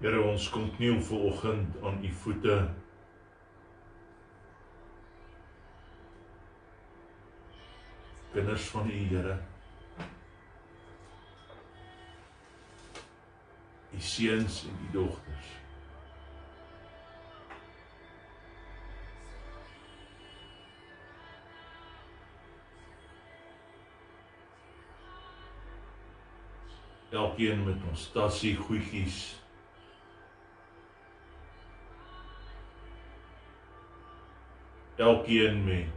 Here ons kom kniel ver oggend aan u voete. Kinders van u Here. U seuns en u dogters. Elkeen met ons tassie goedjies elkeen met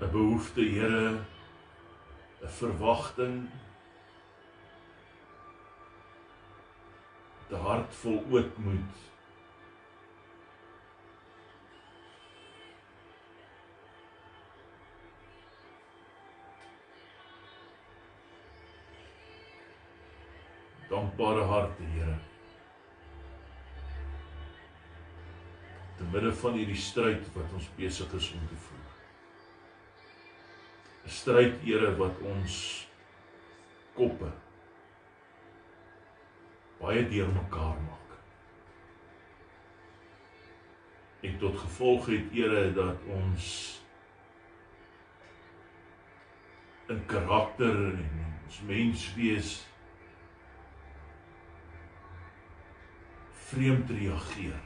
'n behoefte, Here, 'n verwagting, 'n hart vol ootmoed. Dankbare harte, Here. Te midde van hierdie stryd wat ons besig is om te voer. 'n Stryd, Here, wat ons koppe baie deurmekaar maak. En tot gevolg het, Here, dat ons in karakter en ons menswees vreemd reageer.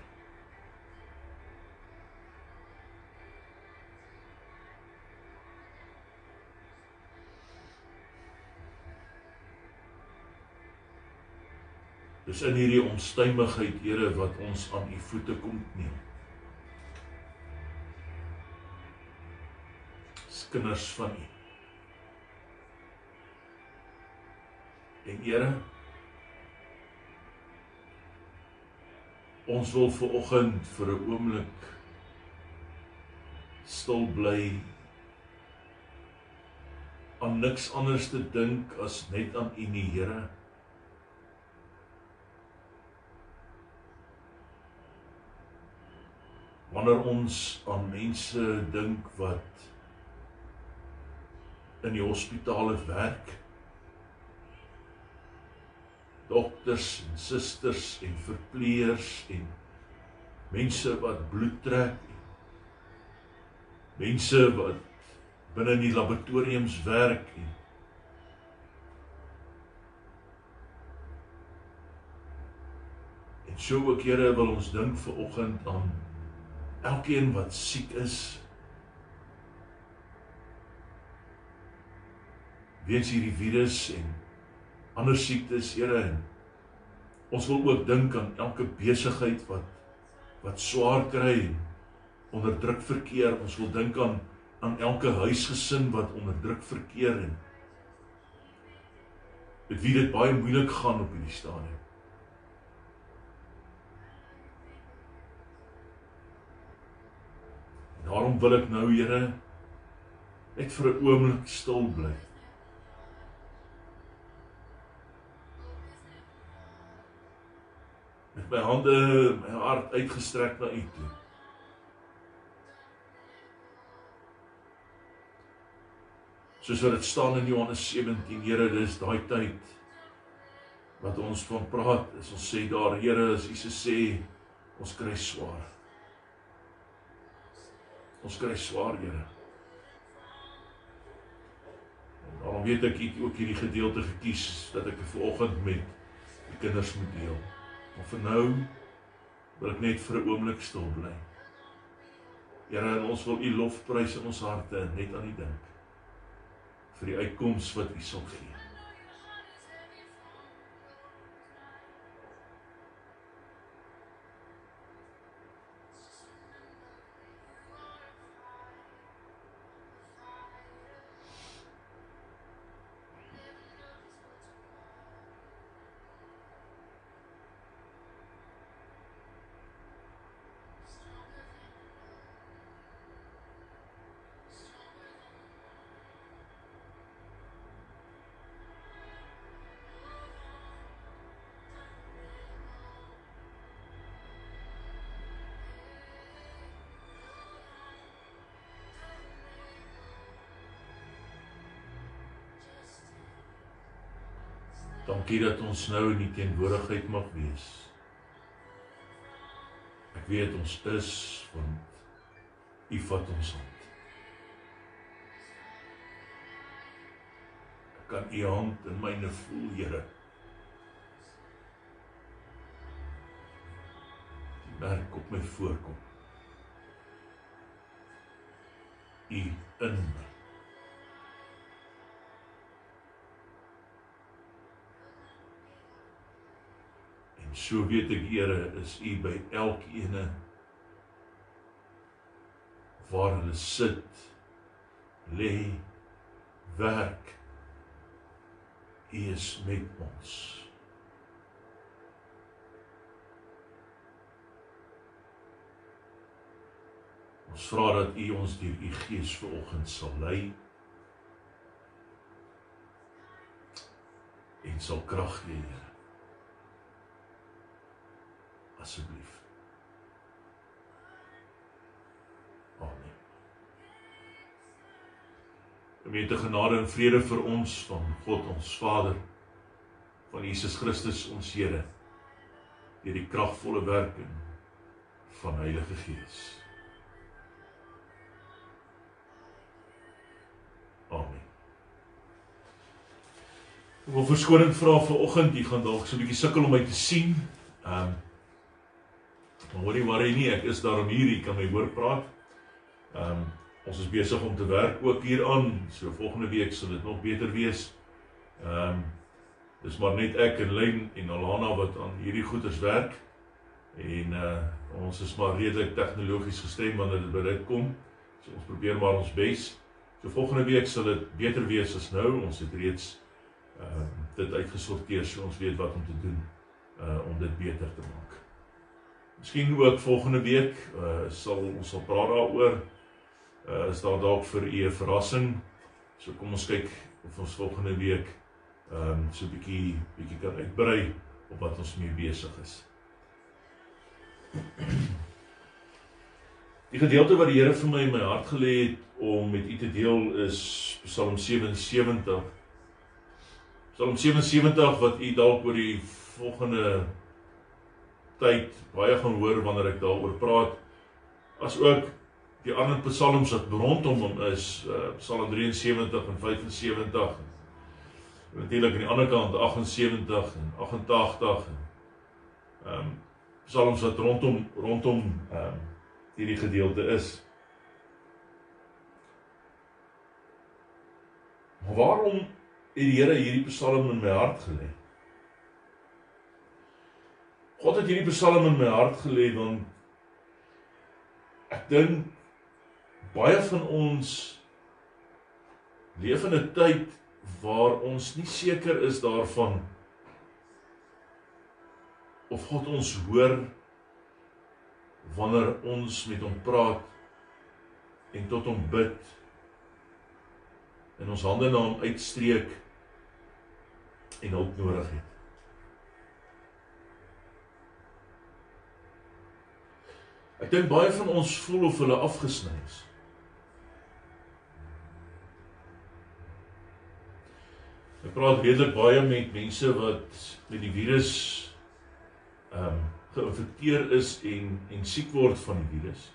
Dis in hierdie onstuimigheid, Here, wat ons aan u voete kom kniel. Kinders van u. En Here, ons wil ver oggend vir 'n oomblik stil bly aan niks anders te dink as net aan u, Here. Wanneer ons aan mense dink wat in die hospitale werk dokters en susters en verpleegers en mense wat bloed trek mense wat binne in die laboratoriums werk en en so ook Here wil ons dink vir oggend aan elkeen wat siek is weens hierdie virus en ander siektes, Here. Ons wil ook dink aan elke besigheid wat wat swaar kry en onder druk verkeer. Ons wil dink aan aan elke huisgesin wat onder druk verkeer en met wie dit baie moeilik gaan op hierdie stadium. Daarom wil ek nou, Here, net vir 'n oomblik stil bly. Met my hande, my hart uitgestrek na U toe. Soos wat dit staan in Johannes 17, Here, dis daai tyd wat ons van praat. Is ons sê daar, Here, as U se sê ons kry swaar. Ons kry swaar, Here. Daarom weet ek ek ook hierdie gedeelte gekies dat ek ver oggend met die kinders moet deel. Maar vir nou wil ek net vir 'n oomblik stil bly. Here, ons wil U lofprys in ons harte net aan U dink vir die uitkoms wat U sal gee. Dankie dat ons nou in die teenwoordigheid mag wees. Ek weet ons is want U vat ons hand. Ek kan U hand in myne voel, Here. Die merk op my voorkop. U in my So weet ek Here is U by elkeen waar hulle sit lê werk. U is met ons. Ons vra dat U ons deur U Gees vanoggend sal lei en sal krag gee Here asseblief. Amen. Gemeente genade en vrede vir ons van God ons Vader van Jesus Christus ons Here deur die kragvolle werking van Heilige Gees. Amen. Ek wil verskoning vra vir oggend, jy gaan dalk so 'n bietjie sukkel om my te sien. Ehm um, Hoorie worry nie, ek is daar om hier, jy kan my hoor praat. Ehm um, ons is besig om te werk ook hier aan. So volgende week sal dit nog beter wees. Ehm um, dis maar net ek en Len en Alana wat aan hierdie goeders werk. En uh ons is maar redelik tegnologies gestem wanneer dit by dit kom. So ons probeer maar ons bes. So volgende week sal dit beter wees as nou. Ons het reeds ehm uh, dit uitgesorteer so ons weet wat om te doen uh om dit beter te maak. Miskien ook volgende week uh sal ons sal praat daaroor. Uh is daar dalk vir u 'n verrassing. So kom ons kyk of ons volgende week ehm um, so 'n bietjie bietjie kan uitbrei op wat ons mee besig is. Die gedeelte wat die Here vir my in my hart gelê het om met u te deel is Psalm 77. Psalm 77 wat u dalk oor die volgende tyd baie gaan hoor wanneer ek daaroor praat. As ook die ander psalms wat rondom hom is, uh, Psalm 73 en 75. Natuurlik aan die ander kant 78 en 88 en ehm um, psalms wat rondom rondom ehm um, hierdie gedeelte is. Maar waarom het die Here hierdie psalm in my hart gelê? God het hierdie Psalm in my hart gelê want ek dink baie van ons leef in 'n tyd waar ons nie seker is daarvan of God ons hoor wanneer ons met hom praat en tot hom bid en ons hande na hom uitstreek en hulp nodig het. Ek dink baie van ons voel of hulle afgesny is. Ek praat redelik baie met mense wat met die virus ehm um, geïnfekteer is en en siek word van die virus.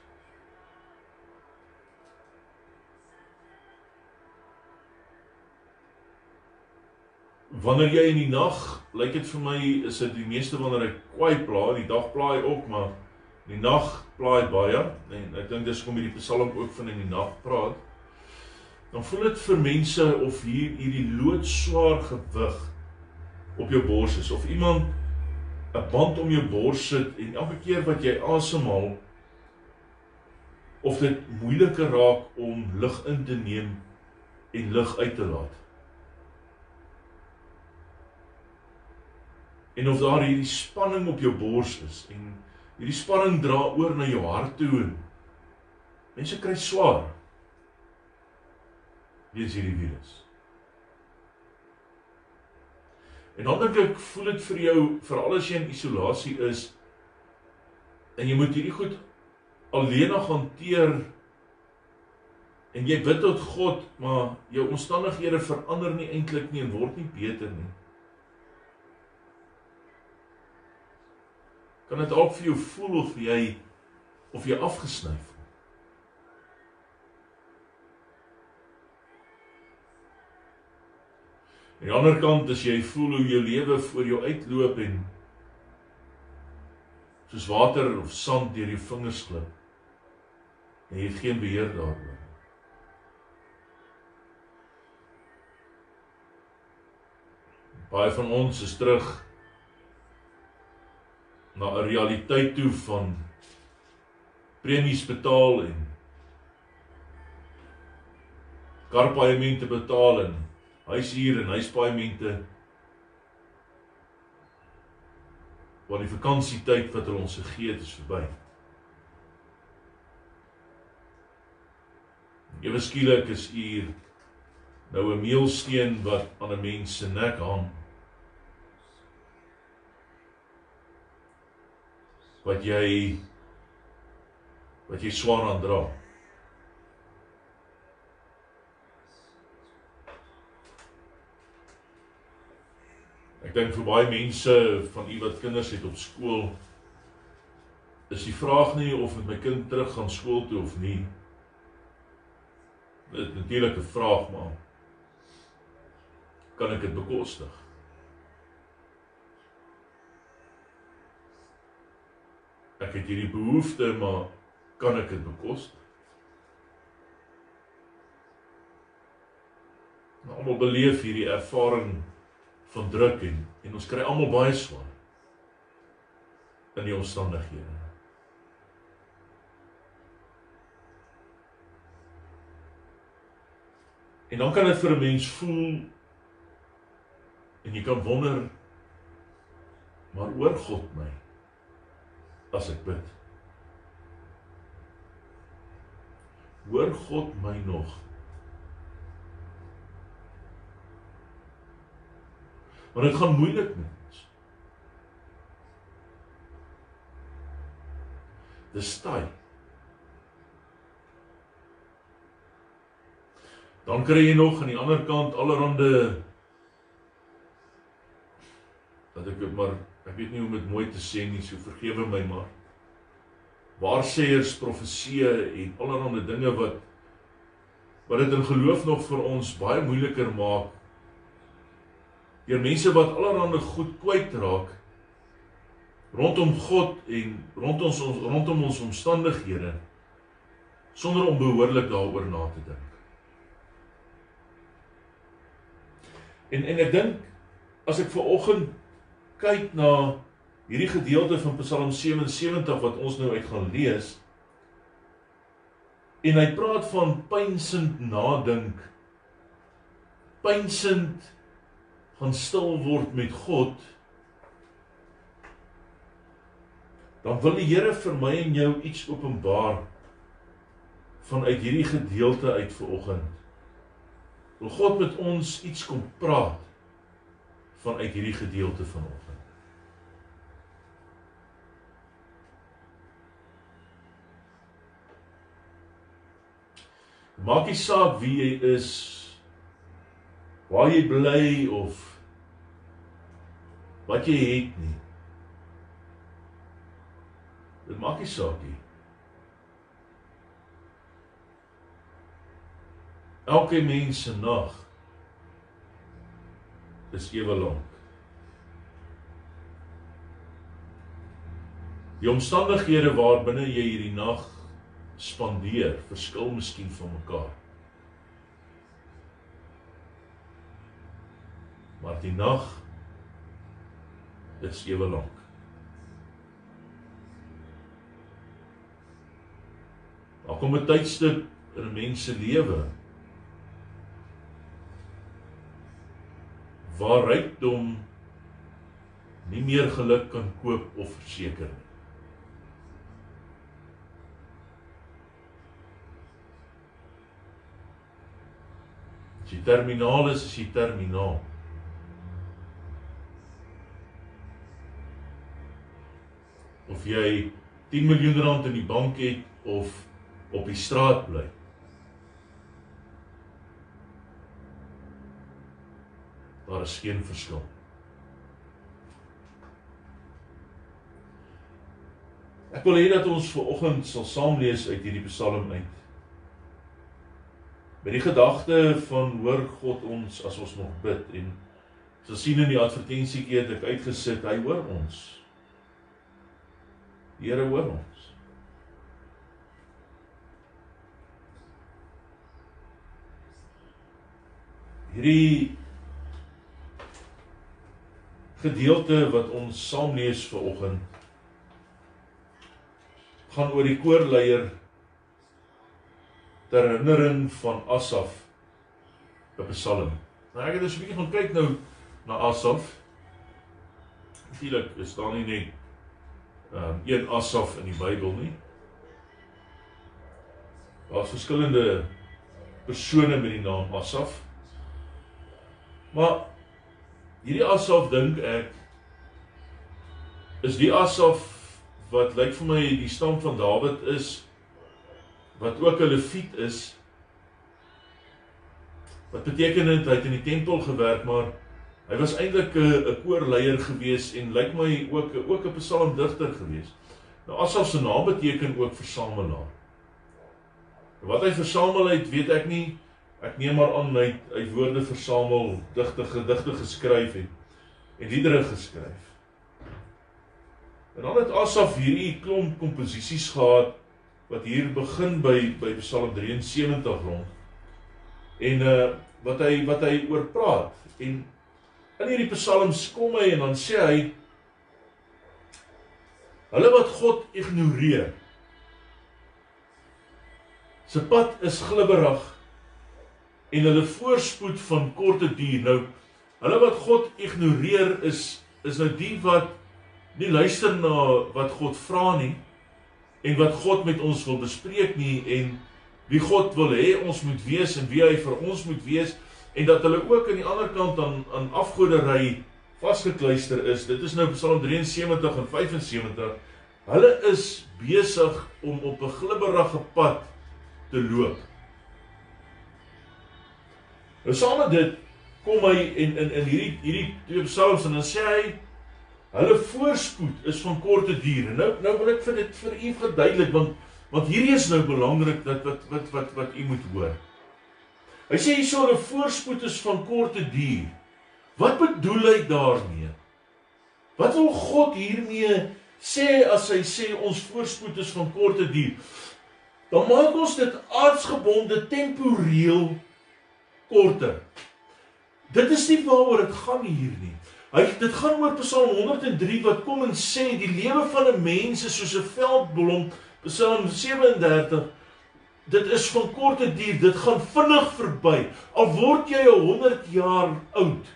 Wanneer jy in die nag, lyk dit vir my is dit die meeste wanneer ek kwaai pla, die dag plaai ook, maar Die nag plaai baie en ek dink dis kom hierdie Psalm ook van in die nag praat. Dan voel dit vir mense of hier hierdie loodswaar gewig op jou bors is of iemand 'n band om jou bors sit en elke keer wat jy asemhaal of dit moeiliker raak om lug in te neem en lug uit te laat. En of daar hierdie spanning op jou bors is en Hierdie spanning dra oor na jou hart toe. Mense kry swaar. Wees hierdie virus. En dan dink ek voel dit vir jou veral as jy in isolasie is en jy moet hierdie goed alleen hanteer en jy bid tot God, maar jou omstandighede verander nie eintlik nie en word nie beter nie. Kan dit dalk vir jou voel of jy of jy afgesny voel? Aan die ander kant as jy voel hoe jou lewe voor jou uitloop en soos water of sand deur jou vingers glip en jy het geen beheer daaroor. Baie van ons is terug na 'n realiteit toe van premies betaal en karpaaiemente betaal en huishuur en huispaaiemente want die vakansietyd wat hulle ons gegee het is verby. Ewe skielik is hier nou 'n meelsteen wat aan 'n mens se nek hang. Wat jy wat jy swaar aan dra. Ek dink vir baie mense van u wat kinders het op skool is die vraag nie of met my kind terug gaan skool toe of nie. Dit is natuurlik 'n vraag maar kan ek dit bekostig? Ek het hierdie behoefte maar kan ek dit bekostig? Nou, almal beleef hierdie ervaring van druk en en ons kry almal baie swaar in die omstandighede. En dan kan dit vir 'n mens voel en jy kan wonder maar oor God my as ek bid. Hoor God my nog Want dit gaan moeilik met ons. Dis taai. Dan kry jy nog aan die ander kant allerhande dat ek maar ek weet nie hoe om dit mooi te sê nie, so vergewe my maar. Waarsêers, profeseë en allerhande dinge wat wat dit in geloof nog vir ons baie moeiliker maak deur mense wat allerhande goed kwyt raak rondom God en rondom ons rondom ons omstandighede sonder om behoorlik daaroor na te dink. En en ek dink as ek ver oggend kyk na hierdie gedeelte van Psalm 77 wat ons nou uit gaan lees en hy praat van pynsend nadink. Pynsend gaan stil word met God. Dan wil die Here vir my en jou iets openbaar vanuit hierdie gedeelte uit vanoggend. Wil God met ons iets kom praat vanuit hierdie gedeelte vanoggend. Maak nie saak wie jy is waar jy bly of wat jy het nie. Dit maak nie saak nie. Elke mens se nag is ewe lank. Die omstandighede waarbinne jy hierdie nag spandeer, verskil miskien van mekaar. maar die nag is ewe lank. Daar kom 'n tydstip in 'n mens se lewe waar rykdom nie meer geluk kan koop of verseker nie. As jy terminaal is, is jy terminaal. of jy 10 miljoen rand in die bank het of op die straat bly. Daar is geen verskil. Ek wil hê dat ons ver oggend sal saam lees uit hierdie Psalm uit. Met die gedagte van hoor God ons as ons nog bid en so sien in die advertensietjie het ek uitgesit, hy hoor ons. Die Here hoor ons. Hierdie gedeelte wat ons saam lees vir oggend gaan oor die koorleier ter herinnering van Asaf 'n Psalm. Nou ek het dus 'n bietjie gaan kyk nou na Asaf. Natuurlik is daar nie net ehm um, een Asaf in die Bybel nie. Daar's verskillende persone met die naam Asaf. Maar hierdie Asaf dink ek is die Asaf wat lyk vir my die stam van Dawid is wat ook 'n leviet is wat beteken dit hy het in die tempel gewerk maar hy was eintlik 'n 'n koorleier gewees en lyk my ook ook 'n psalmdigter gewees. Nou Asaf se naam beteken ook versamelaar. Wat hy versamel het weet ek nie ek neem maar aan hy hy woorde versamel digte gedigte geskryf het en liedere geskryf En dan het Asaf hierdie klomp komposisies gehad wat hier begin by by Psalm 73 rond. En uh wat hy wat hy oor praat en in hierdie psalms kom hy en dan sê hy hulle wat God ignoreer se pad is glibberig en hulle voorspoed van korte duur. Nou hulle wat God ignoreer is is nou die wat nie luister na wat God vra nie en wat God met ons wil bespreek nie en wie God wil hê ons moet wees en wie hy vir ons moet wees en dat hulle ook aan die ander kant aan aan afgoderry vasgekluister is. Dit is nou Psalm 73 en 75. Hulle is besig om op 'n glibberige pad te loop. Nou saam met dit kom hy en in in hierdie hierdie twee psalms en dan sê hy Hulle voorspoed is van korte duur. Nou nou wil ek vir dit vir u verduidelik want want hierdie is nou belangrik dat wat wat wat wat u moet hoor. Hy sê hierso 'n voorspoed is van korte duur. Wat bedoel hy daarmee? Wat wil God hiermee sê as hy sê ons voorspoed is van korte duur? Dan maak ons dit aardsgebonde temporeel korter. Dit is nie waaroor dit gaan hier nie. Hy dit gaan oor Psalm 103 wat kom en sê die lewe van 'n mens is soos 'n veldblom. Psalm 37 Dit is van korte duur, dit gaan vinnig verby. Al word jy 100 jaar oud.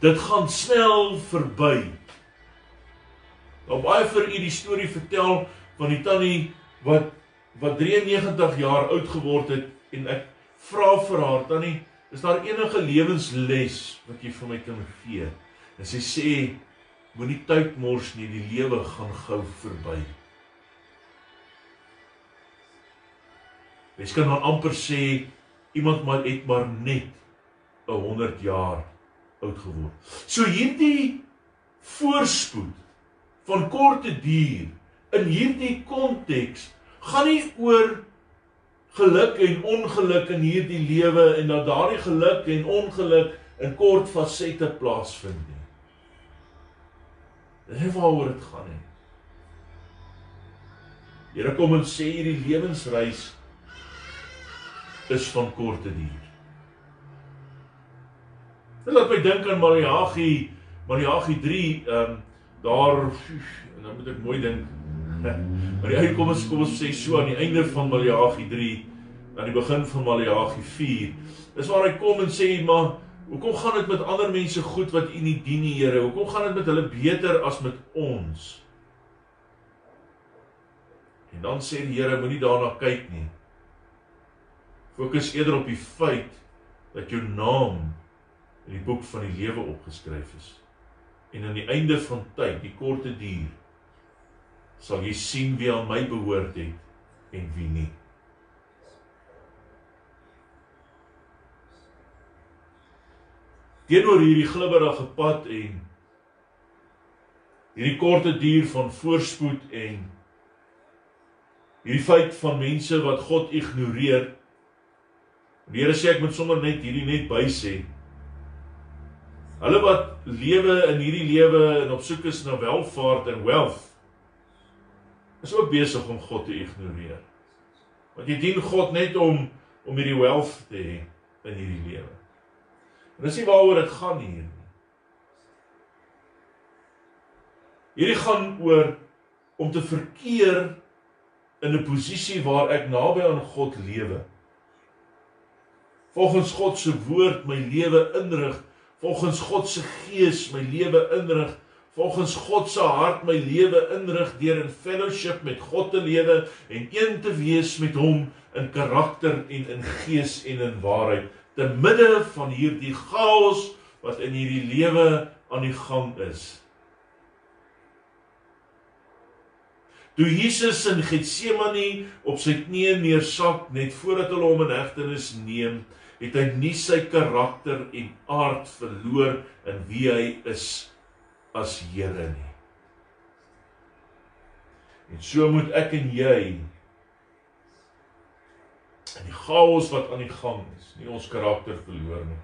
Dit gaan snel verby. Nou baie vir u die storie vertel van die tannie wat wat 93 jaar oud geword het en ek vra vir haar tannie Is daar enige lewensles wat jy vir my kan gee? En sy sê moenie tyd mors nie, die lewe gaan gou verby. Mens kan dan amper sê iemand maar het maar net 'n 100 jaar oud geword. So hierdie voorspoed van korte duur in hierdie konteks gaan nie oor geluk en ongeluk in hierdie lewe en dat daardie geluk en ongeluk in kort fasette plaasvind nie. Dit is waaroor dit gaan nie. Here kom en sê hierdie lewensreis is van korte duur. Dit laat my dink aan Maleagi, Maleagi 3, ehm um, daar en dan moet ek mooi dink Maar die uitkom ons kom ons sê so aan die einde van Maleagi 3 aan die begin van Maleagi 4. Dis waar hy kom en sê maar hoekom gaan dit met ander mense goed wat U nie dien nie Here? Hoekom gaan dit met hulle beter as met ons? En dan sê die Here moenie daarna kyk nie. Fokus eerder op die feit dat jou naam in die boek van die lewe opgeskryf is. En aan die einde van tyd, die korte duur sal jy sien wie aan my behoort het en wie nie. Teenoor hierdie glibberige pad en hierdie korte duur van voorspoed en hierdie feit van mense wat God ignoreer. Die Here sê ek moet sommer net hierdie net by sê. Hulle wat lewe in hierdie lewe en op soek is na welvaart en wealth is ook besig om God te ignoreer. Want jy dien God net om om hierdie wealth te hê in hierdie lewe. En dis nie waaroor dit gaan hier nie. Hierdie gaan oor om te verkeer in 'n posisie waar ek naby aan God lewe. Volgens God se woord my lewe inrig, volgens God se gees my lewe inrig, volgens God se hart my lewe inrig deur in fellowship met God te lewe en een te wees met hom in karakter en in gees en in waarheid te midde van hierdie chaos wat in hierdie lewe aan die gang is. Toe Jesus in Getsemane op sy knieë neersak net voordat hulle hom in hegtenis neem, het hy nie sy karakter en aard verloor in wie hy is as Here nie. En so moet ek en jy in die chaos wat aan die gang is, nie ons karakter verloor nie.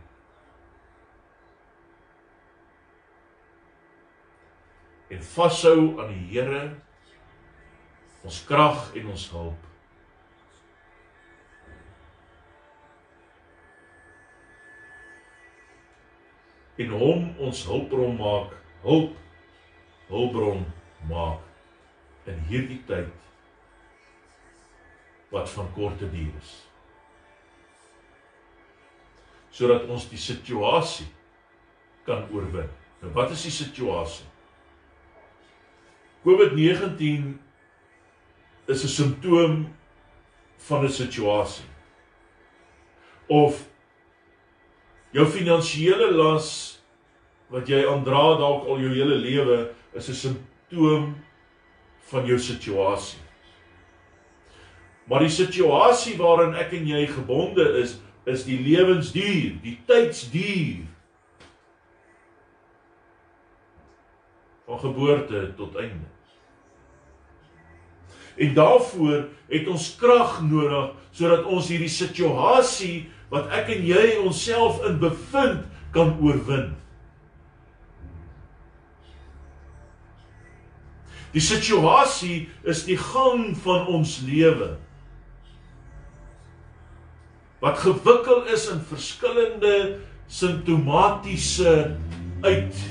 En vashou aan die Here ons krag en ons hulp. En hom ons hulpbron maak, hulp hulpbron maak in hierdie tyd wat van korte duur is. Sodat ons die situasie kan oorwin. Nou wat is die situasie? COVID-19 is 'n simptoom van 'n situasie. Of jou finansiële las wat jy aandra dalk al jou hele lewe is 'n simptoom van jou situasie. Maar die situasie waarin ek en jy gebonde is, is die lewensduur, die tydsduur. van geboorte tot einde. En daarvoor het ons krag nodig sodat ons hierdie situasie wat ek en jy onsself in bevind kan oorwin. Die situasie is die gang van ons lewe. Wat gewikkel is in verskillende simptomatiese uit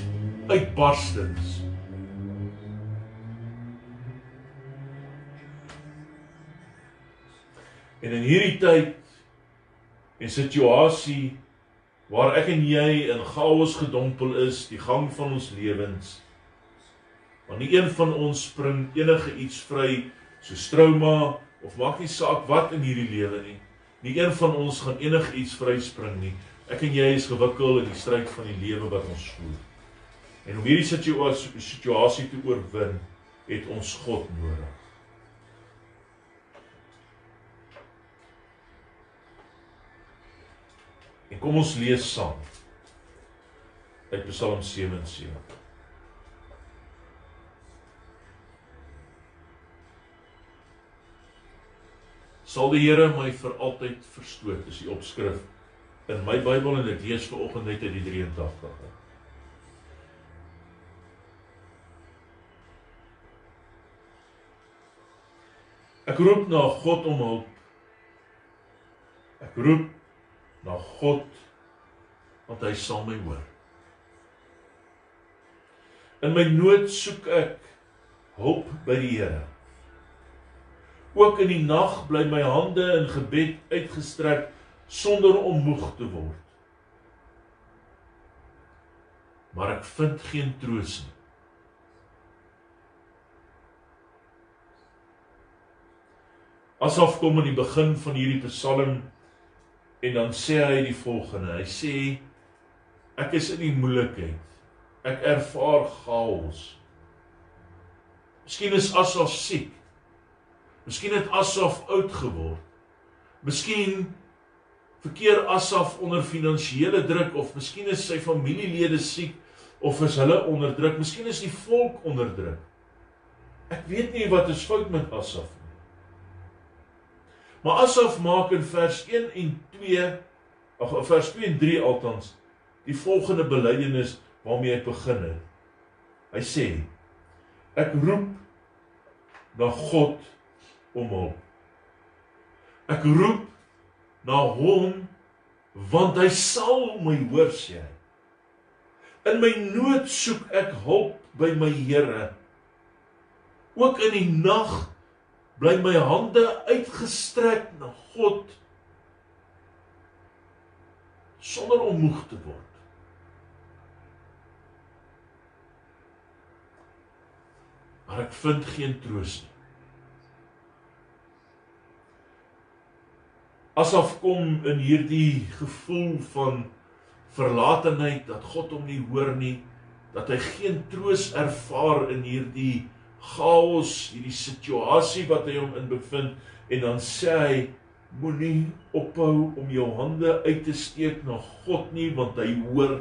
uitbarstings. En in hierdie tyd en situasie waar ek en jy in chaos gedompel is, die gang van ons lewens, want nie een van ons spring enige iets vry so trauma of maak nie saak wat in hierdie lewe nie. Nie een van ons gaan enige iets vryspring nie. Ek en jy is gewikkel in die stryd van die lewe wat ons voer. En om hierdie situasie situasie te oorwin, het ons God nodig. En kom ons lees saam uit Psalm 77. Sal die Here my vir altyd verstoot, is die opskrif in my Bybel en ek lees vanoggend net uit die 83. Ek roep na God om hulp. Ek roep na God want hy sal my hoor. In my nood soek ek hulp by die Here. Ook in die nag bly my hande in gebed uitgestrek sonder om moeg te word. Maar ek vind geen troos nie. Asof kom in die begin van hierdie Psalm En dan sê hy die volgende. Hy sê ek is in die moeilikheid. Ek ervaar chaos. Miskien is Asaf siek. Miskien het Asaf oud geword. Miskien verkeer Asaf onder finansiële druk of miskien is sy familielede siek of is hulle onderdruk? Miskien is die volk onderdruk. Ek weet nie wat is fout met Asaf nie. Maar Asaf maak in vers 1 en 2, ag vers 2 en 3 altans, die volgende belydenis waarmee hy begin het. Hy sê: Ek roep na God om hulp. Ek roep na hom want hy sal my hoor sê. In my nood soek ek hulp by my Here. Ook in die nag bly my hande uitgestrek na God sonder om moeg te word. Maar ek vind geen troos nie. Asof kom in hierdie gevoel van verlatenheid dat God hom nie hoor nie, dat hy geen troos ervaar in hierdie chaos, hierdie situasie wat hy hom in bevind en dan sê hy moenie ophou om jou hande uit te steek na God nie want hy hoor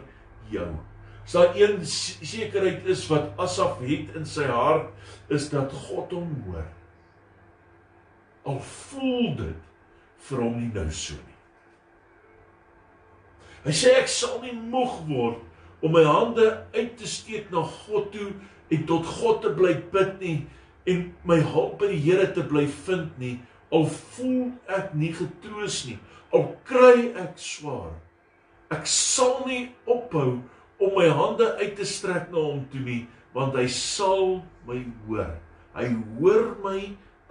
jou. As daar een sekerheid is wat Asaf het in sy hart is dat God hom hoor. Al voel dit vir hom nie nou so nie. Hy sê ek sal nie moeg word om my hande uit te steek na God toe en tot God te bly bid nie en my hulp by die Here te bly vind nie al voel ek nie getroos nie al kry ek swaar. Ek sal nie ophou om my hande uit te strek na hom toe nie want hy sal my hoor. Hy hoor my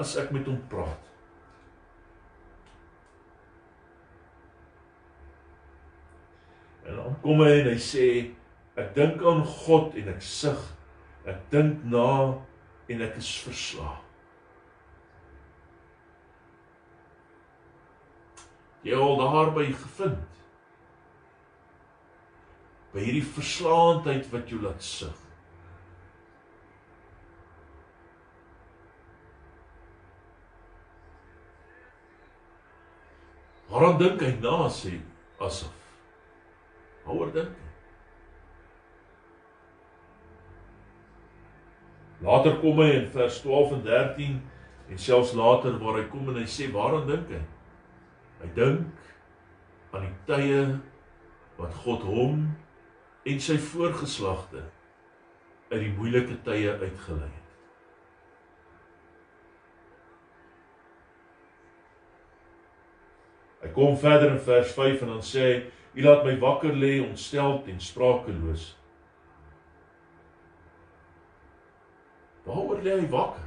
as ek met hom praat dan kom hy en hy sê ek dink aan God en ek sug. Ek dink na en ek is verslae. Jy al daarby gevind. By hierdie verslaandheid wat jou laat sug. Waarom dink hy na sê asof Waaroor dink jy? Later kom hy in vers 12 en 13 en selfs later waar hy kom en hy sê waaraan dink hy? Hy dink aan die tye wat God hom en sy voorgeslagte uit die moeilike tye uitgelei het. Hy kom verder in vers 5 en dan sê hy U laat my wakker lê ontsteld en sprakeloos. Waaroor lê hy wakker?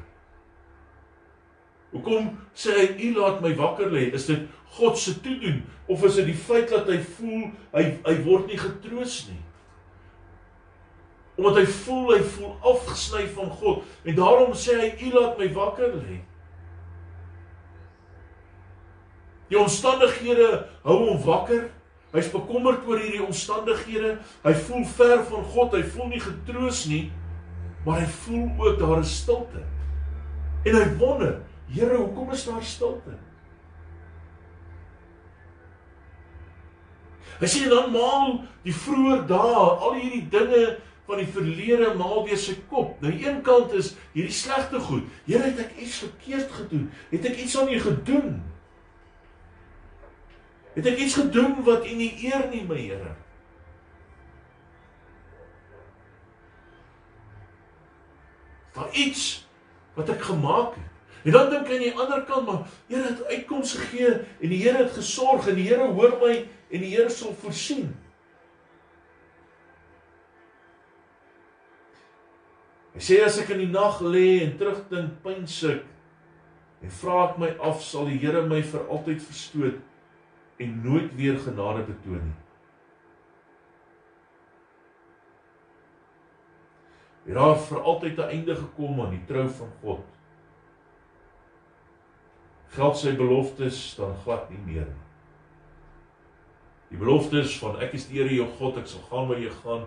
Hoekom sê hy u laat my wakker lê? Is dit God se toedoen of is dit die feit dat hy voel hy hy word nie getroos nie? Omdat hy voel hy voel afgesny van God en daarom sê hy u laat my wakker lê. Die omstandighede hou hom wakker. Hy's bekommerd oor hierdie omstandighede. Hy voel ver van God. Hy voel nie getroos nie. Maar hy voel ook daar is stilte. En hy wonder, Here, hoekom is daar stilte? Hy sê dan maal die vroeë dae, al hierdie dinge van die verlede maal weer sy kop. Nou aan een kant is hierdie slegte goed. Here, het ek iets verkeerd gedoen? Het ek iets aan U gedoen? Het ek iets gedoen wat U nie eer nie, my Here? Daar iets wat ek gemaak het. En dan dink ek aan die ander kant, maar Here het uitkoms gegee en die Here het gesorg en die Here hoor my en die Here sal voorsien. Hy sê as ek in die nag lê en terugdink, pynsik en vra ek my af, sal die Here my vir altyd verstoot en nooit weer genade betoon nie. Het daar vir altyd 'n einde gekom aan die trou van God. Geld sy beloftes dan glad nie meer nie. Die beloftes van ek is die Here jou God, ek sal gaan waar jy gaan,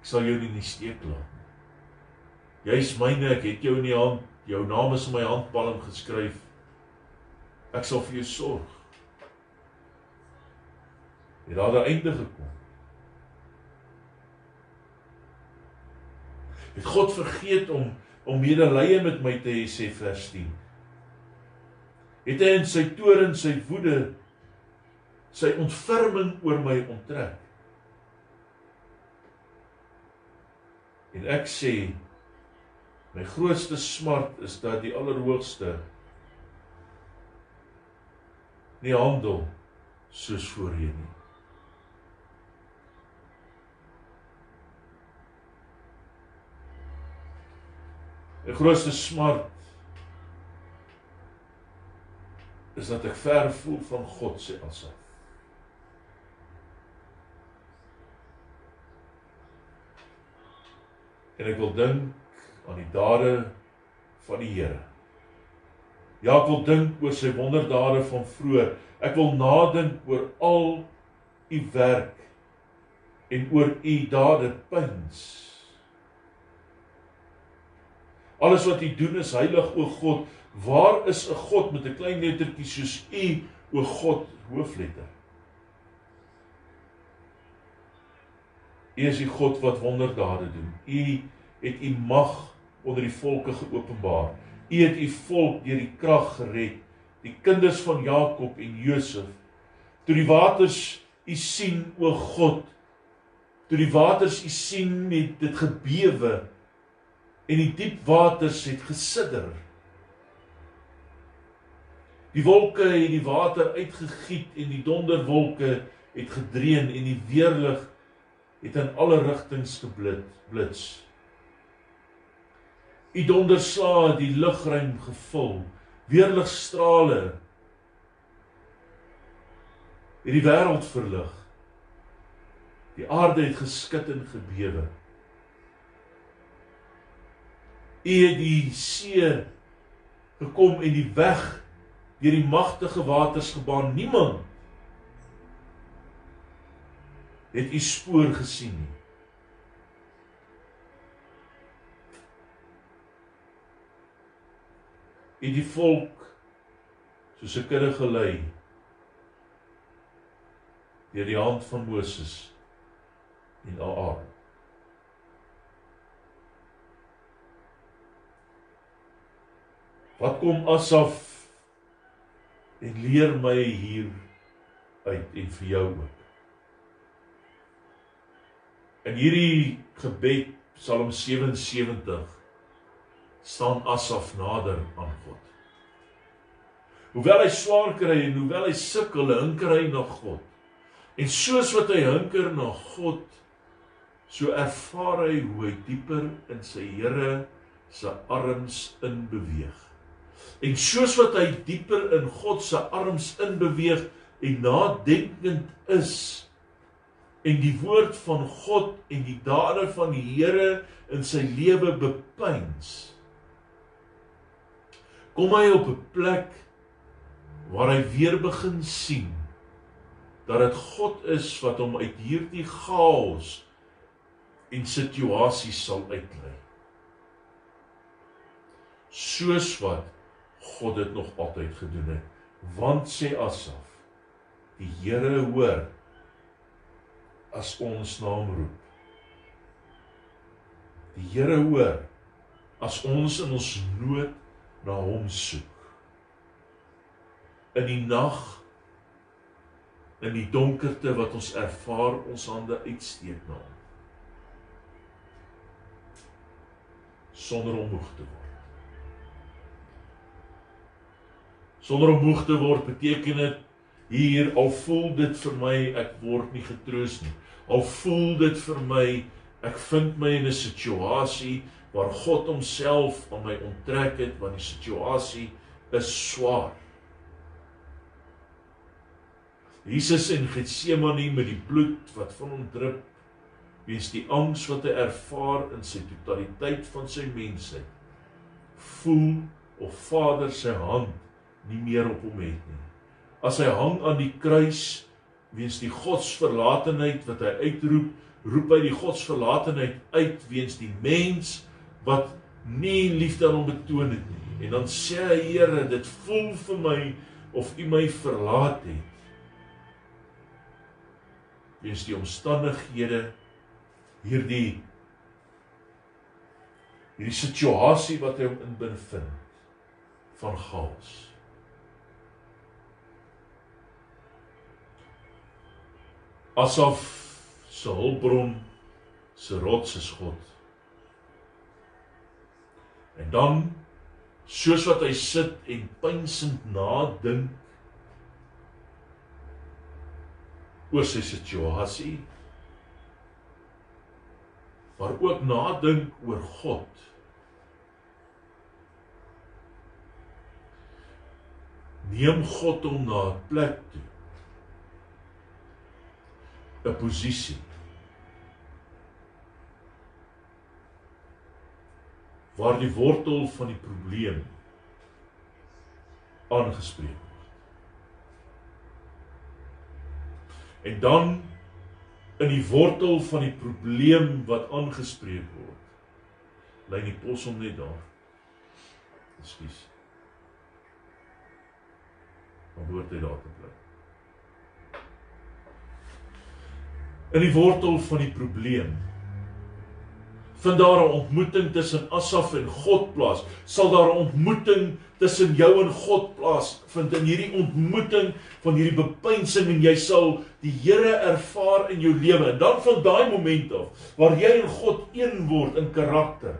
ek sal jou nie in die steek laat nie. Jy's myne, ek het jou in die hand, jou naam is in my handpalm geskryf. Ek sal vir jou sorg het daar 'n einde gekom. Het God vergeet om om medelee met my te hê sê vers 10. Het hy in sy toorn, sy woede, sy ontferming oor my onttrek. En ek sê my grootste smart is dat die allerhoogste nie handel soos voorheen nie. Die grootste smart is dat ek ver voel van God se alsa. En ek wil dink aan die dade van die Here. Ja, ek wil dink oor sy wonderdade van vroeër. Ek wil nadink oor al u werk en oor u dade pyns. Alles wat U doen is heilig o God. Waar is 'n God met 'n klein lettertjie soos U o God hoofletter? U is die God wat wonderdade doen. U het U mag onder die volke geopenbaar. U het U volk deur die krag gered, die kinders van Jakob en Josef. Toe die waters U sien o God, toe die waters U sien, het dit gebewe en die diep waters het gesidder. Die wolke het die water uitgegiet en die donderwolke het gedreun en die weerlig het in alle rigtings geblit blits. U donderslae het die lugruim gevul. Weerligstrale het die wêreld verlig. Die aarde het geskit en gebewe. U het die see gekom en die weg deur die magtige waters gebaan. Niemand het u spoor gesien nie. U die volk soos 'n kudde gelei deur die hand van Moses en Aaron. Wat kom Asaf en leer my hier uit en vir jou ook. In hierdie gebed Psalm 77 staan Asaf nader aan God. Hoewel hy swaar kry en hoewel hy sukkel, hinker hy na God. En soos wat hy hinker na God, so ervaar hy hoe hy dieper in sy Here se arms in beweeg. En soos wat hy dieper in God se arms inbeweeg en nadenkend is en die woord van God en die dade van die Here in sy lewe bepeins kom hy op 'n plek waar hy weer begin sien dat dit God is wat hom uit hierdie chaos en situasies sal uitlei. Soos wat God dit nog altyd gedoen het. Want sê Asaf, die Here hoor as ons naam roep. Die Here hoor as ons in ons nood na hom soek. In die nag in die donkerte wat ons ervaar ons hande uitsteek na hom. Sonder om moeg te word. Sonder om moeg te word beteken dit hier al voel dit vir my ek word nie getroos nie. Al voel dit vir my ek vind my in 'n situasie waar God homself aan my onttrek het want die situasie is swaar. Jesus in Getsemane met die bloed wat van hom drup wees die angs wat hy ervaar in sy totaliteit van sy mensheid voel of Vader se hand nie meer op hom het nie. As hy hang aan die kruis weens die godsverlatenheid wat hy uitroep, roep hy die godsverlatenheid uit weens die mens wat nie liefde aan hom betoon het nie. En dan sê hy Here, dit voel vir my of U my verlaat het. Weens die omstandighede hierdie hierdie situasie wat hy hom in bevind van chaos. Asof se hulpbron se rots is God. En dan soos wat hy sit en pynsend nadink oor sy situasie maar ook nadink oor God. Neem God hom na 'n plek toe. 'n posisie. waar die wortel van die probleem aangespreek word. En dan in die wortel van die probleem wat aangespreek word. Lê die pos om net daar. Ekskuus. Dan word hy daar te bly. In die wortel van die probleem vind daar 'n ontmoeting tussen Asaf en God plaas. Sal daar 'n ontmoeting tussen jou en God plaas vind in hierdie ontmoeting van hierdie bepeinsing en jy sal die Here ervaar in jou lewe. En dan van daai oomblik af waar jy en God een word in karakter,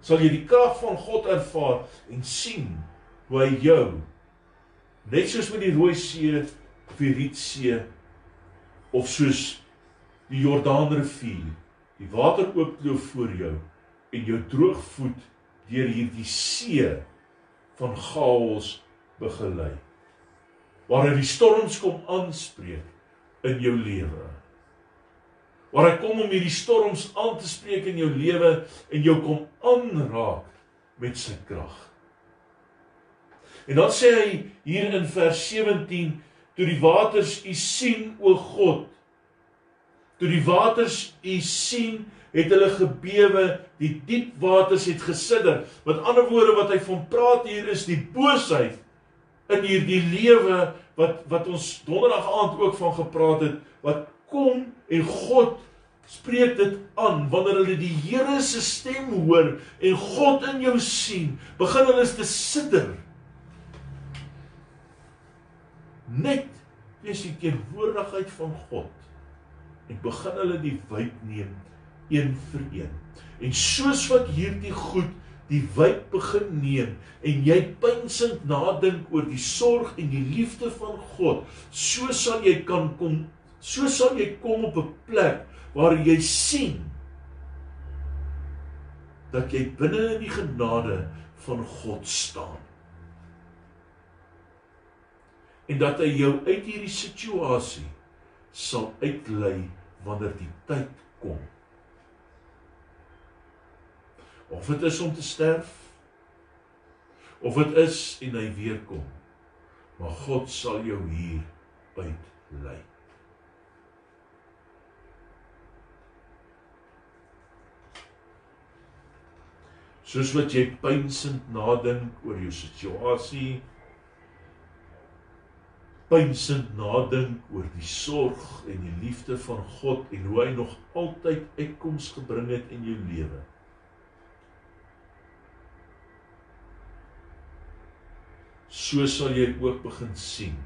sal jy die krag van God ervaar en sien hoe hy jou net soos met die Rooi See die Rietsee of soos die Jordaanrivier die water oopkloof voor jou en jou droogvoet deur hierdie see van chaos begelei. Waar hy die storms kom aanspreek in jou lewe. Waar hy kom om hierdie storms aan te spreek in jou lewe en jou kom aanraak met sy krag. En dan sê hy hier in vers 17 toe die waters u sien o God. Toe die waters u sien, het hulle gebewe, die diep waters het gesidder. Met ander woorde wat hy van praat hier is die boosheid in hierdie lewe wat wat ons donderdag aand ook van gepraat het wat kom en God spreek dit aan. Wanneer hulle die Here se stem hoor en God in jou sien begin hulle te sidder net wees die teenwoordigheid van God en begin hulle die wyk neem een vir een. En soos wat hierdie goed die wyk begin neem en jy pynsend nadink oor die sorg en die liefde van God, so sal jy kan kom, so sal jy kom op 'n plek waar jy sien dat jy binne in die genade van God staan. En dat hy jou uit hierdie situasie sal uitlei wanneer die tyd kom. Of dit is om te sterf of dit is en hy weer kom. Maar God sal jou hier uitlei. Soos wat jy pynsend nadink oor jou situasie pynsend nadink oor die sorg en die liefde van God en hoe hy nog altyd uitkoms gebring het in jou lewe. So sal jy ook begin sien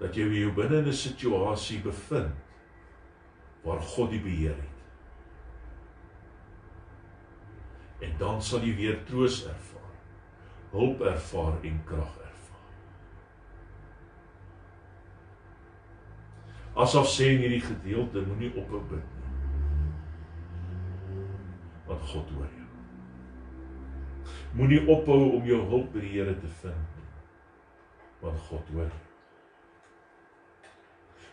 dat jy jou binne in 'n situasie bevind waar God die beheer het. En dan sal jy weer troos ervaar, hulp ervaar en krag Asof sê in hierdie gedeelte moenie ophou bid nie. Want God hoor jou. Moenie ophou om jou hulp by die Here te vind. Want God hoor.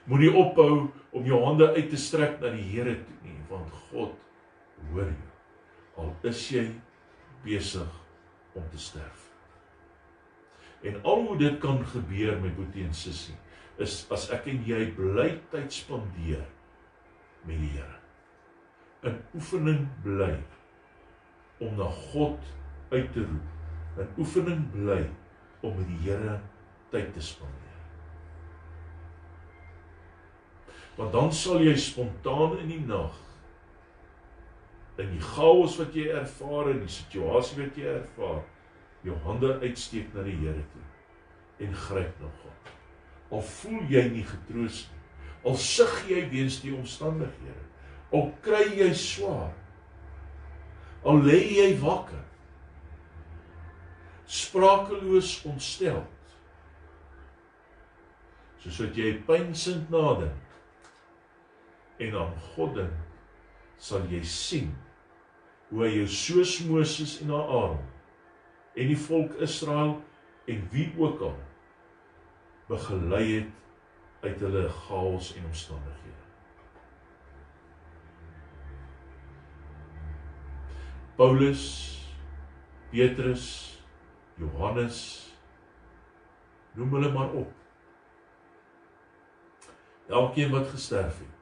Moenie ophou om jou hande uit te strek na die Here toe nie, want God hoor jou. Al is jy besig om te sterf. En al hoe dit kan gebeur met Boetie en Sissie, is as ek en jy bly tyd spandeer met die Here. In oefening bly om na God uit te roep. In oefening bly om met die Here tyd te spandeer. Want dan sal jy spontaan in die nag in die chaos wat jy ervaar en die situasie wat jy ervaar, jou hande uitsteek na die Here toe en gryp na God. Al voel jy nie getroos nie, al sug jy weens die omstandighede, al kry jy swaar, al lê jy wakker, sprakeloos ontstel. Soos wat jy pynsend nadink. En aan God dink, sal jy sien hoe hy jou soos Moses en Aaron en die volk Israel en wie ook al begelei het uit hulle chaos en omstandighede. Paulus, Petrus, Johannes noem hulle maar op. Elkeen wat gesterf het.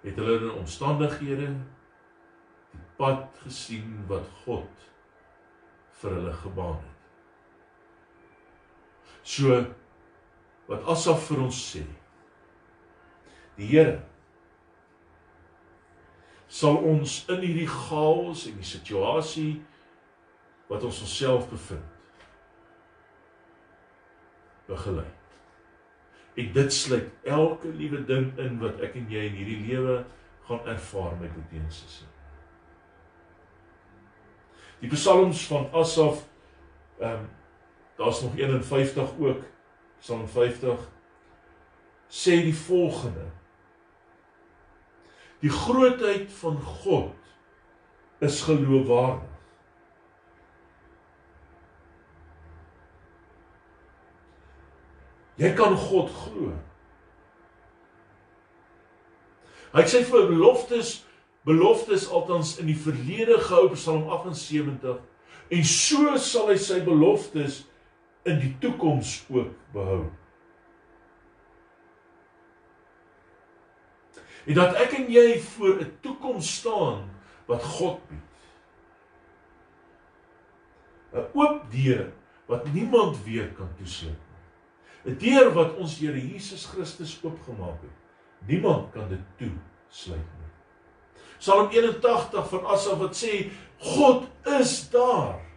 Het hulle in omstandighede die pad gesien wat God vir hulle gebaan het. So wat Asaf vir ons sê. Die Here sal ons in hierdie chaos en die situasie wat ons onsself bevind begelei. En dit sluit elke liewe ding in wat ek en jy in hierdie lewe gaan ervaar met beteensisse. Die psalms van Asaf ehm um, daar's nog 51 ook Psalm 50 sê die volgende Die grootheid van God is geloofwaardig. Jy kan God glo. Hy sê vir beloftes beloftes altans in die verlede gehou Psalm 78 en so sal hy sy beloftes in die toekoms ook behou. En dat ek en jy voor 'n toekoms staan wat God bied. 'n Oop deur wat niemand weer kan toesluit nie. 'n Deur wat ons Here Jesus Christus oopgemaak het. Niemand kan dit toesluit nie. Psalm 81 van Asaf wat sê God is daar.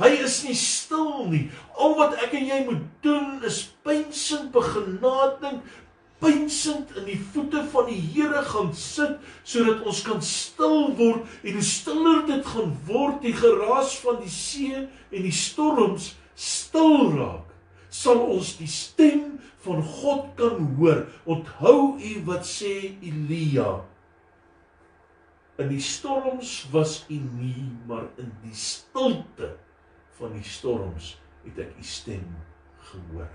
Hy is nie stil nie. Al wat ek en jy moet doen is pynsend begenadiging, pynsend in die voete van die Here gaan sit sodat ons kan stil word en hoe stiller dit gaan word die geraas van die see en die storms stil raak sal ons die stem van God kan hoor. Onthou u wat sê Elia? In die storms was u nie, maar in die stilte van die storms het ek u stem gehoor.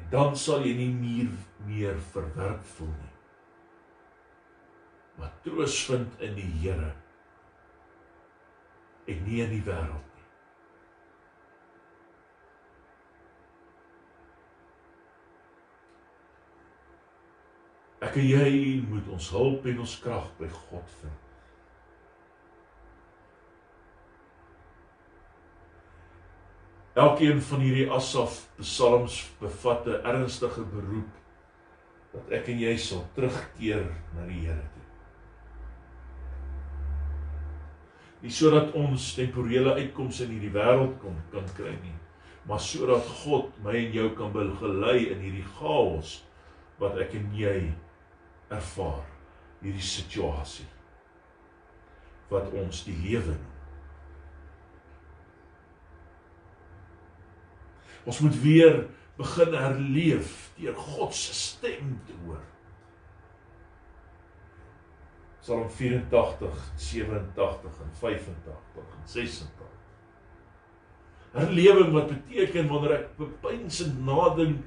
En dan sal jy nie meer meer verwerp voel nie maar troos vind in die Here en nie in die wêreld Ek en jy moet ons hulp en ons krag by God vind. Elkeen van hierdie Asaf psalms bevat 'n ernstige beroep dat ek en jy sal terugkeer na die Here toe. nie sodat ons temporele uitkomste in hierdie wêreld kom kan kry nie maar sodat God my en jou kan begelei in hierdie chaos wat ek en jy ervaar hierdie situasie wat ons die lewe noem ons moet weer begin herleef deur God se stem te hoor Psalm 84, 87 en 85 en 86. Herlewing wat beteken wanneer ek bepynsend nadink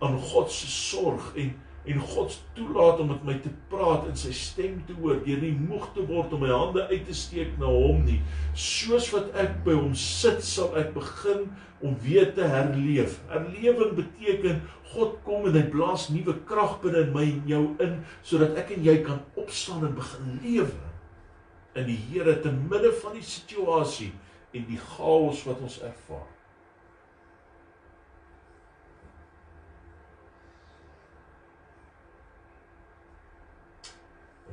aan God se sorg en en God toelaat om met my te praat en sy stem te hoor deur nie moeg te word om my hande uit te steek na hom nie soos wat ek by hom sit sal ek begin om weer te herleef herlewing beteken God kom en hy blaas nuwe krag binne in my en jou in sodat ek en jy kan opstaan en begin lewe in die Here te midde van die situasie en die chaos wat ons ervaar.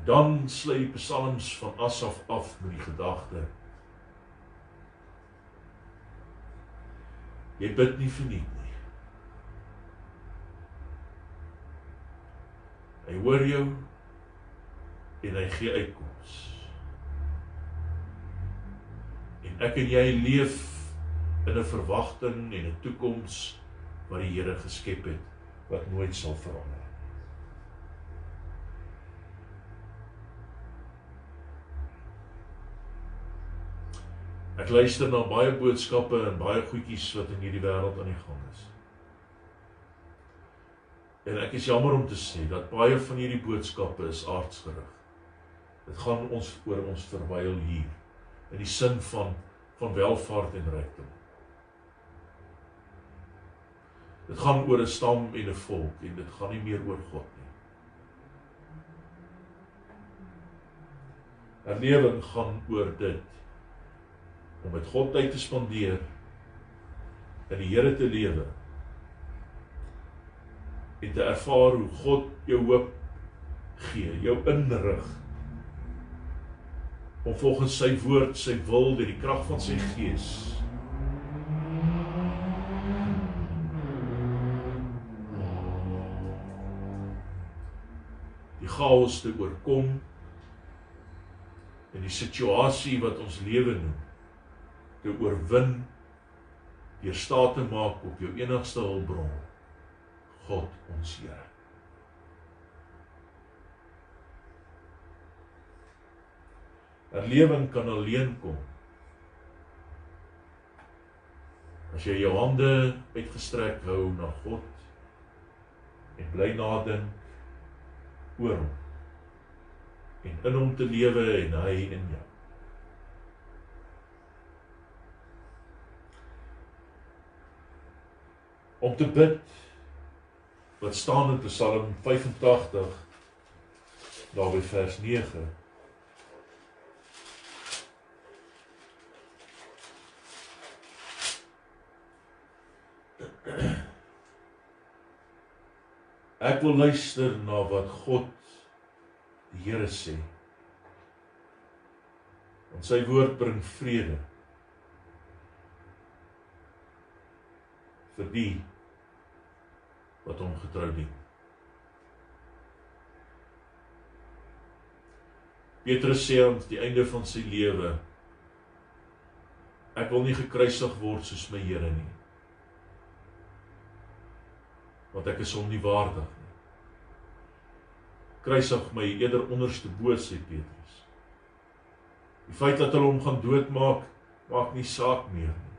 Dan sluit psalms van Asaf af met die gedagte Jy bid nie verniet nie. Hy hoor jou en hy gee uitkoms. En ek en jy leef in 'n verwagting en 'n toekoms wat die Here geskep het wat nooit sal verander. Ek luister na baie boodskappe en baie goedjies wat in hierdie wêreld aan die gang is. En ek is jammer om te sê dat baie van hierdie boodskappe is aardsgerig. Dit gaan ons oor ons verwyl hier in die sin van van welvaart en rykdom. Dit gaan oor 'n stam en 'n volk en dit gaan nie meer oor God nie. Lewe gaan oor dit om met God tyd te spandeer in die Here te lewe en te ervaar hoe God jou hoop gee, jou inrig om volgens sy woord, sy wil, deur die krag van sy gees die chaos te oorkom en die situasie wat ons lewe noem te oorwin deur staat te maak op jou enigste hulpbron God ons Here. Erlewing kan alleen kom as jy jou hande uitgestrek hou na God en bly nadink oor hom en in hom te lewe en hy in jou. Om te bid wat staan in Psalm 85 daar by vers 9 Ek wil luister na wat God die Here sê. Want sy woord bring vrede. vir die wat hom getrou dien. Petrus sê aan die einde van sy lewe ek wil nie gekruisig word soos my Here nie. Want ek is hom nie waardig nie. Kruisig my eerder onderste bo sê Petrus. Die feit dat hulle hom gaan doodmaak maak nie saak meer nie.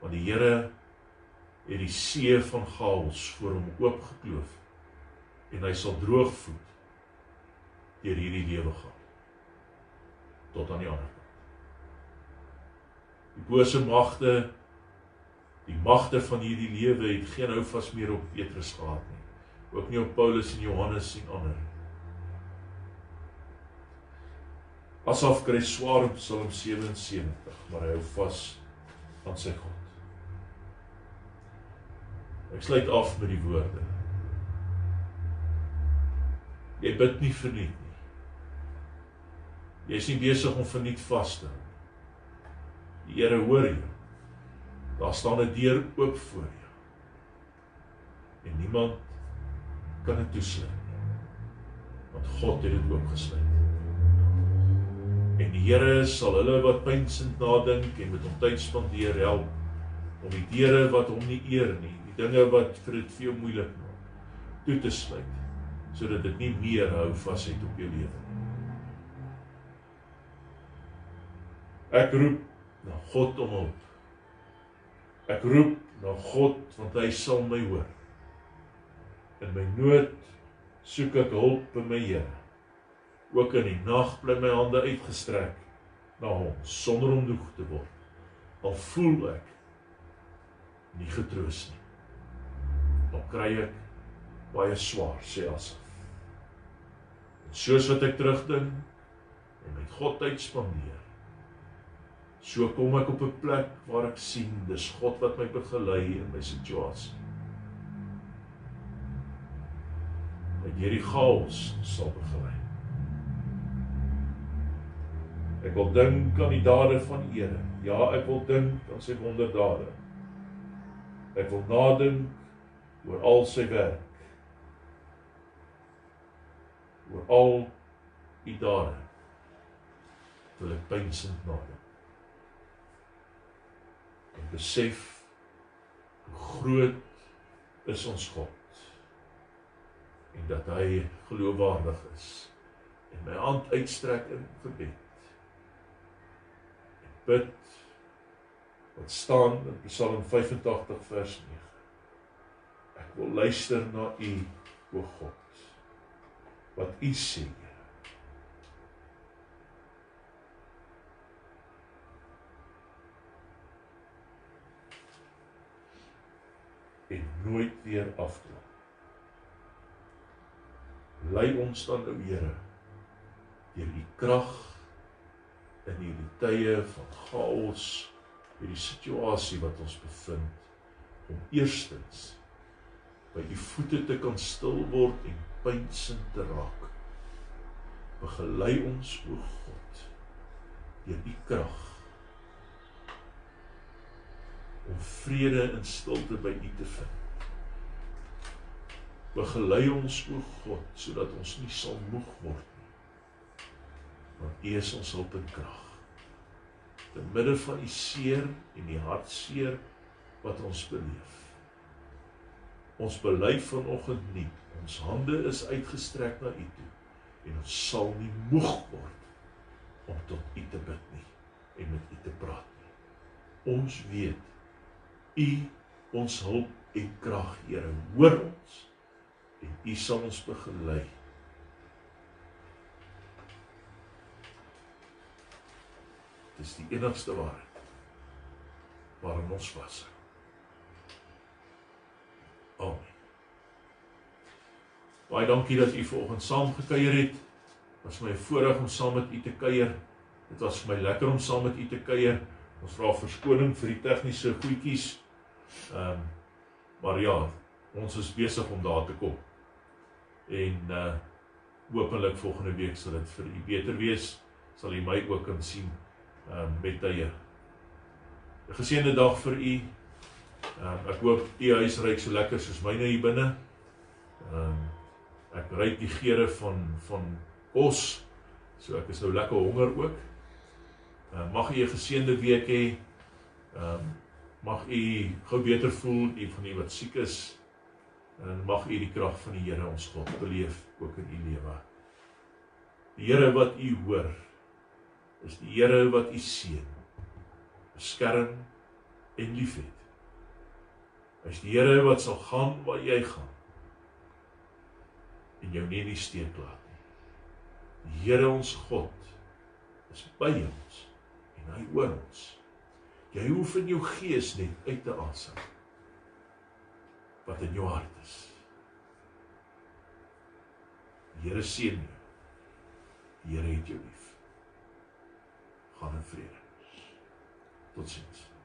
Want die Here het die see van chaos voor hom oopgekloof en hy sal droogvoet deur hierdie lewe gaan tot aan die ander kant. Die bose magte die magte van hierdie lewe het geen hou vas meer op Petrus gehad nie. Ook nie op Paulus en Johannes en ander. Asof kry swaar op Psalm 77, maar hy hou vas aan sy God. Ek sluit af met die woorde. Jy bid nie verniet nie. Jy is nie besig om verniet vas te hou. Die Here hoor jou. Daar staan 'n deur oop voor jou. En niemand kan dit toesluit nie. Want God het dit oopgesluit. En die Here sal hulle wat pynsend nadink en met hom tyd spandeer help om die deure wat hom nie eer nie, dinge wat vir dit veel moeilik maak toe te sluit sodat dit nie meer hou vas het op jou lewe nie. Ek roep na God om hulp. Ek roep na God want hy sal my hoor. In my nood soek ek hulp by my Here. Ook in die nag bly my hande uitgestrek na hom sonder om moeg te word. Al voel ek nie getroos nie dan kry ek baie swaar sê Asaf. En soos wat ek terugdink en met God tyd spandeer. So kom ek op 'n plek waar ek sien dis God wat my begelei in my situasie. Dat hierdie chaos sal begelei. Ek wil dink aan die dade van die Here. Ja, ek wil dink aan sy wonderdade. Ek wil nadink oor al sy werk. Oor al die dade. Wil ek pynsend nadink en besef hoe groot is ons God. En dat hy geloofwaardig is. En my hand uitstrek in gebed. En bid. Wat staan in Psalm 85 vers 9 ek wil luister na u o God wat u sê en nooit weer afdwaal. Lei ons dan, o Here, deur u krag in hierdie tye van chaos, hierdie situasie wat ons bevind om eerstens by u voete te kan stil word en pynsend te raak. Begelei ons o God deur u krag om vrede en stilte by U te vind. Begelei ons o God sodat ons nie sal moeg word nie. Want U is ons hulp en krag. Te midde van die seer en die hartseer wat ons beleef. Ons bely vanoggend nie. Ons hande is uitgestrek na U toe en ons sal nie moeg word om tot U te bid nie en met U te praat nie. Ons weet U ons hulp en krag, Here. Hoor ons en U sal ons begelei. Dis die enigste waarheid waarin ons was. Baie dankie dat u vanoggend saam gekuier het. Dit was my voorreg om saam met u te kuier. Dit was vir my lekker om saam met u te kuier. Ons vra verskoning vir die tegniese goedjies. Ehm um, maar ja, ons is besig om daar te kom. En uh hopelik volgende week sal dit vir u beter wees. Sal u my ook kan sien ehm um, met tye. 'n Geseënde dag vir u. Ehm um, ek hoop u huis ruik so lekker soos myne hier binne. Ehm um, ek ruik die geure van van kos. So ek is nou lekker honger ook. Uh, mag u 'n geseënde week hê. Ehm um, mag u gou beter voel, u van u wat siek is. En mag u die krag van die Here ons God beleef ook in u lewe. Die Here wat u hoor, is die Here wat u seën, beskerm en liefhet. Hy is die Here wat sal gaan waar jy gaan en jou nie in die steek laat nie. Die Here ons God is by ons en hy hoor ons. Jy hoef in jou gees net uit te asem wat in jou hart is. Die Here seën jou. Die Here het jou lief. Gaan in vrede. Totsiens.